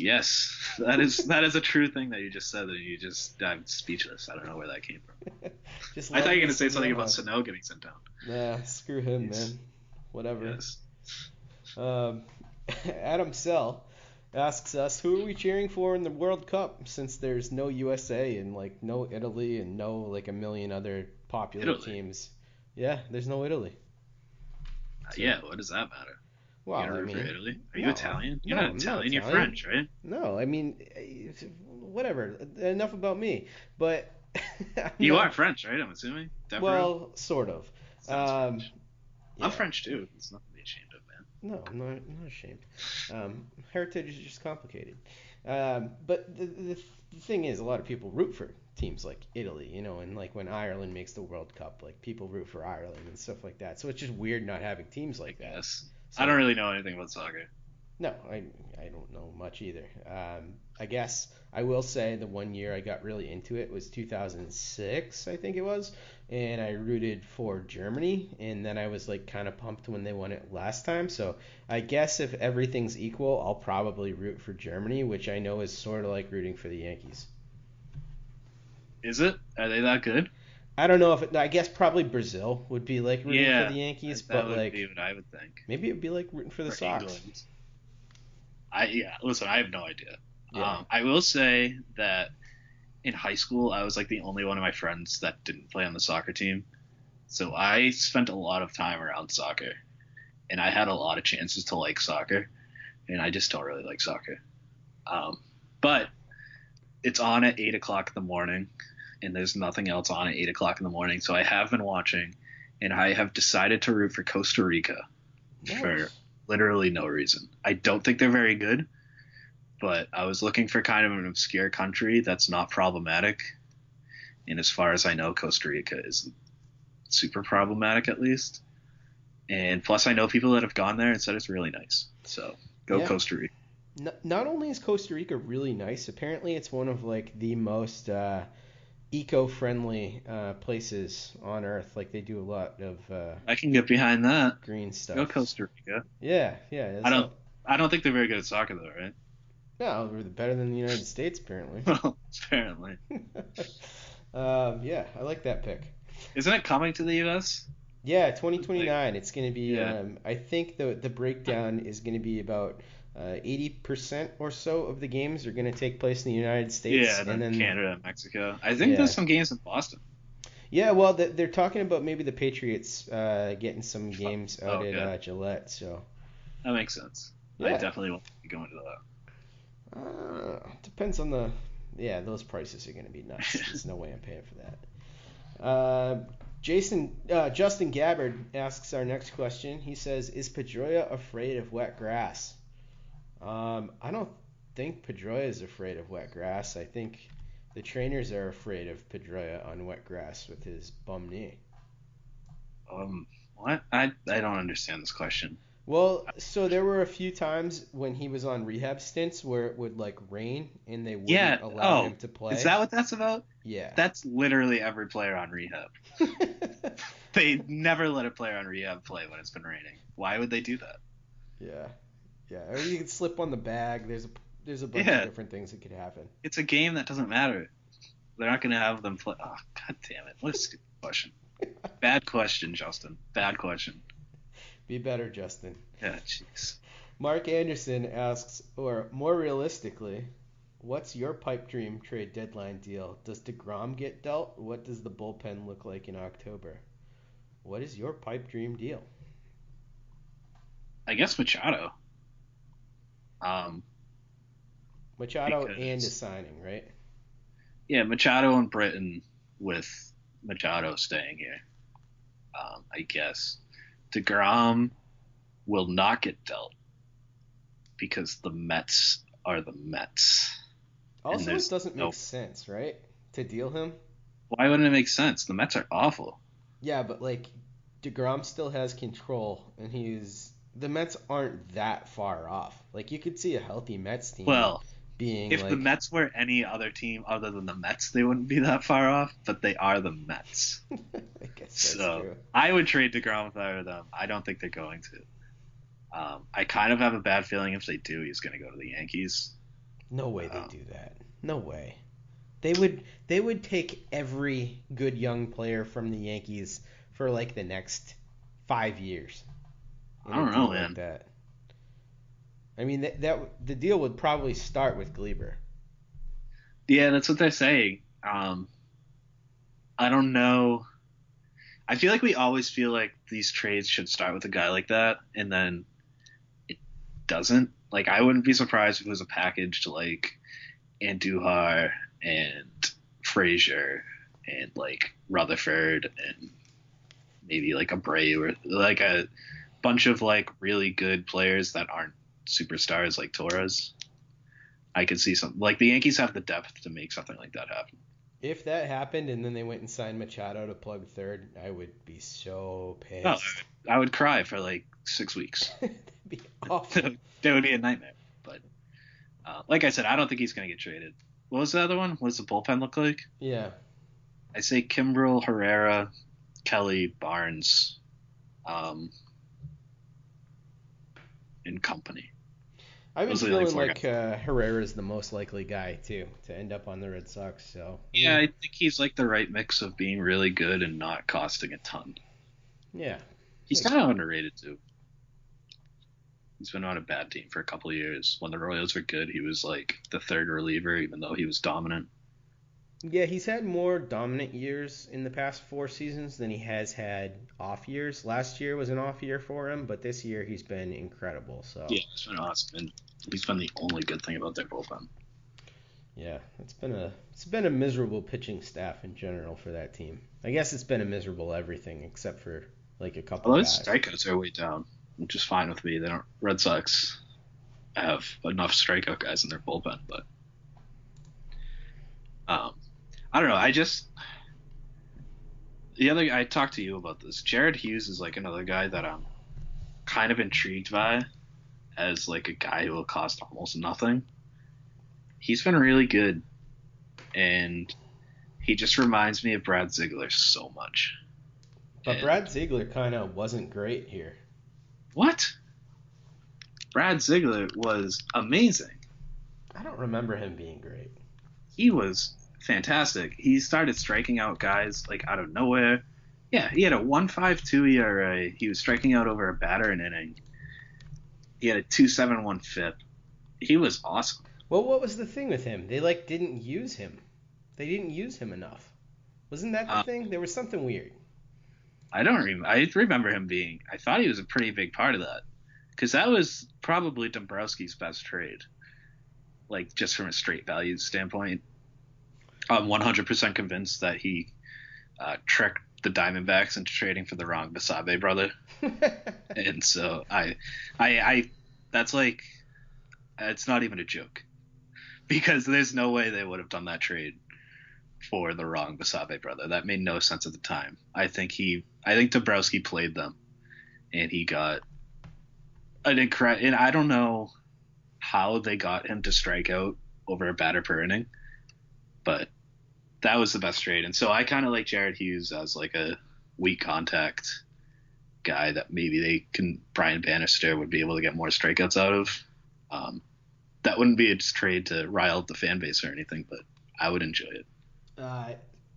yes, that is that is a true thing that you just said. That you just I'm speechless. I don't know where that came from. just I thought you were gonna say something about Sano getting sent down. Nah, screw him, Yes. man. Whatever. Yes. Um, Adam Sell asks us, who are we cheering for in the World Cup since there's no USA and like no Italy and no like a million other popular Italy? teams. Yeah, there's no Italy. Uh, yeah. What does that matter? Well, you gonna I mean, Italy? Are you no, Italian? You're no, not I'm not Italian. You're Italian. French, right? no, I mean, whatever. Enough about me. But You not- are French, right? I'm assuming. Devereaux? Well, sort of. Um, French. yeah. I'm French too. It's nothing to be ashamed of, man. No, I'm not, I'm not ashamed. Um, heritage is just complicated. Um, but the, the, the thing is, a lot of people root for teams like Italy, you know, and like when Ireland makes the World Cup, like people root for Ireland and stuff like that. So it's just weird not having teams like that. Yes. So- I don't really know anything about soccer. No, I, I don't know much either. Um, I guess I will say the one year I got really into it was 2006, I think it was, and I rooted for Germany, and then I was like kind of pumped when they won it last time. So I guess if everything's equal, I'll probably root for Germany, which I know is sort of like rooting for the Yankees. Is it? Are they that good? I don't know if it, I guess probably Brazil would be like rooting yeah. for the Yankees, that but would like be what I would think. maybe it'd be like rooting for the For Sox. England. I yeah. Listen, I have no idea. Yeah. Um, I will say that in high school, I was like the only one of my friends that didn't play on the soccer team. So I spent a lot of time around soccer, and I had a lot of chances to like soccer, and I just don't really like soccer. Um, but it's on at eight o'clock in the morning, and there's nothing else on at eight o'clock in the morning. So I have been watching, and I have decided to root for Costa Rica for literally no reason. I don't think they're very good, but I was looking for kind of an obscure country that's not problematic. And as far as I know, Costa Rica is super problematic at least. And plus, I know people that have gone there and said it's really nice. So go Yeah. Costa Rica. Not only is Costa Rica really nice, apparently it's one of like the most uh, eco-friendly uh, places on Earth. Like they do a lot of uh, I can get behind that. green stuff. Go Costa Rica. Yeah, yeah. I don't. not- I don't think they're very good at soccer though, right? No, we're better than the United States apparently. Well, apparently. um, yeah, I like that pick. Isn't it coming to the U.S.? Yeah, 2029. It's going to be. Yeah. Um, I think the the breakdown is going to be about uh, 80% or so of the games are going to take place in the United States, Yeah, and then, then Canada Mexico. I think Yeah. there's some games in Boston. Yeah, well, they're talking about maybe the Patriots uh, getting some games Oh, out at good. uh, Gillette. So That makes sense. I Yeah. definitely won't be going to that. uh, depends on the. Yeah, those prices are going to be nuts. There's no way I'm paying for that. Uh, Jason uh, Justin Gabbard asks our next question. He says, "Is Pedroia afraid of wet grass?" Um, I don't think Pedroia is afraid of wet grass. I think the trainers are afraid of Pedroia on wet grass with his bum knee. Um, what? I I don't understand this question. Well, so there were a few times when he was on rehab stints where it would like rain and they wouldn't Yeah. allow Oh, him to play. is that what that's about? Yeah. That's literally every player on rehab. they never let a player on rehab play when it's been raining. Why would they do that? Yeah, yeah. Or you could slip on the bag. There's a there's a bunch Yeah. of different things that could happen. It's a game that doesn't matter. They're not going to have them play. Oh, god damn it! What a stupid question. Bad question, Justin. Bad question. Be better, Justin. Yeah, jeez. Mark Anderson asks, or more realistically, what's your pipe dream trade deadline deal? Does DeGrom get dealt? What does the bullpen look like in October? What is your pipe dream deal? I guess Machado. Um, Machado Because- and a signing, right? yeah, Machado and Britton with Machado staying here. Um, I guess Degrom will not get dealt because the Mets are the Mets. Also, it doesn't make sense, right? To deal him? Why wouldn't it make sense? The Mets are awful. Yeah, but like DeGrom still has control, and he's the Mets aren't that far off. Like you could see a healthy Mets team Well, being if like the Mets were any other team other than the Mets, they wouldn't be that far off. But they are the Mets, I guess that's so true. I would trade Degrom if I were them. I don't think they're going to. Um, I kind of have a bad feeling if they do, he's going to go to the Yankees. No way they Um, do that. No way. They would they would take every good young player from the Yankees for like the next five years. I don't know, deal like man. that. I mean that, that the deal would probably start with Gleyber. Yeah, that's what they're saying. Um, I don't know. I feel like we always feel like these trades should start with a guy like that, and then it doesn't. Like, I wouldn't be surprised if it was a package to like Andujar and Frazier and like Rutherford and maybe like a Bray or like a bunch of like really good players that aren't superstars like Torres. I could see some like the Yankees have the depth to make something like that happen. If that happened and then they went and signed Machado to plug third, I would be so pissed. Oh, I would cry for like six weeks. That'd be awful. that would be a nightmare. But uh, like I said, I don't think he's gonna get traded. What was the other one? What does the bullpen look like? yeah. I say Kimbrel, Herrera, Kelly, Barnes, um, and company. I've been Those are the only feeling four like uh, is the most likely guy too to end up on the Red Sox. So Yeah, I think he's like the right mix of being really good and not costing a ton. yeah, He's kind of underrated too. He's been on a bad team for a couple of years. When the Royals were good, he was like the third reliever, even though he was dominant. Yeah. He's had more dominant years in the past four seasons than he has had off years. Last year was an off year for him, but this year he's been incredible. So Yeah, it's been awesome. And he's been the only good thing about their bullpen. yeah, it's been a it's been a miserable pitching staff in general for that team. I guess it's been a miserable everything except for like a couple Although guys. strikeouts are way down, which is fine with me. They don't. Red Sox have enough strikeout guys in their bullpen, but um, I don't know. I just the other I talked to you about this. Jared Hughes is like another guy that I'm kind of intrigued by as like a guy who will cost almost nothing. He's been really good, and he just reminds me of Brad Ziegler so much. But And- Brad Ziegler kind of wasn't great here. What? Brad Ziegler was amazing. I don't remember him being great. He was fantastic. He started striking out guys like out of nowhere. Yeah, he had a 1.52 ERA. He was striking out over a batter an inning. He had a 2.71 FIP. He was awesome. Well, what was the thing with him? They like didn't use him. They didn't use him enough. Wasn't that the Uh, thing? There was something weird. I don't remember. I remember him being. I thought he was a pretty big part of that because that was probably Dombrowski's best trade. Like just from a straight value standpoint, I'm 100% convinced that he uh, tricked the Diamondbacks into trading for the wrong Basabe brother, and so I, I, I, that's like, it's not even a joke, because there's no way they would have done that trade for the wrong Basabe brother. That made no sense at the time. I think he, I think Dombrowski played them, and he got an incredible. And I don't know how they got him to strike out over a batter per inning, but that was the best trade. And so I kind of like Jared Hughes as like a weak contact guy that maybe they can Brian Bannister would be able to get more strikeouts out of. Um, that wouldn't be a trade to rile up the fan base or anything, but I would enjoy it. Uh,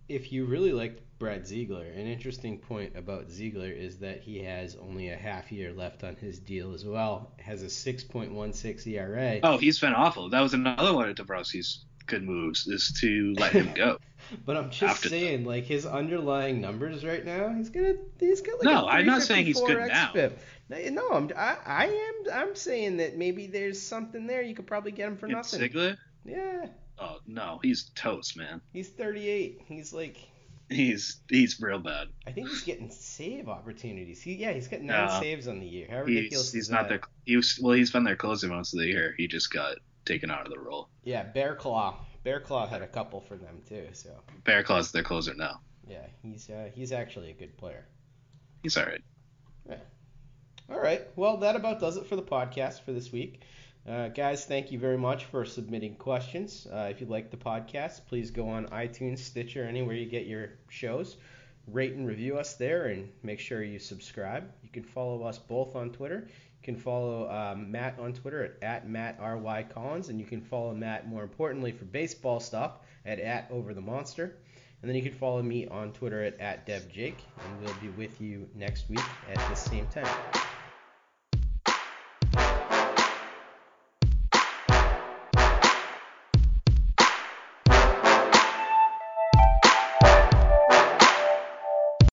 if you really liked Brad Ziegler, an interesting point about Ziegler is that he has only a half year left on his deal as well. Has a 6.16 ERA. Oh, he's been awful. That was another one of Dombrowski's good moves is to let him go. but I'm just saying, like his underlying numbers right now, he's gonna he's got like No, I'm not saying he's good 354 now. No, I'm I, I am I'm saying that maybe there's something there. You could probably get him for In nothing. Yeah, Oh no, he's toast, man. he's 38. He's like He's he's real bad. I think he's getting save opportunities. He yeah, he's got nine No. saves on the year. How ridiculous He's he's not that? their he was well he's been their closer most of the year. He just got taken out of the role. Yeah, Bear Claw. Bear Claw had a couple for them too. So Bear Claw's their closer now. yeah, he's uh, he's actually a good player. He's all right. Yeah. All right. Well, that about does it for the podcast for this week. Uh, guys, thank you very much for submitting questions. Uh, if you like the podcast, please go on iTunes, Stitcher, anywhere you get your shows. Rate and review us there and make sure you subscribe. You can follow us both on Twitter. You can follow um, Matt on Twitter at, at Matt R.Y. Collins, and you can follow Matt, more importantly, for baseball stuff at, at Over the Monster. And then you can follow me on Twitter at, at DevJake, and we'll be with you next week at the same time.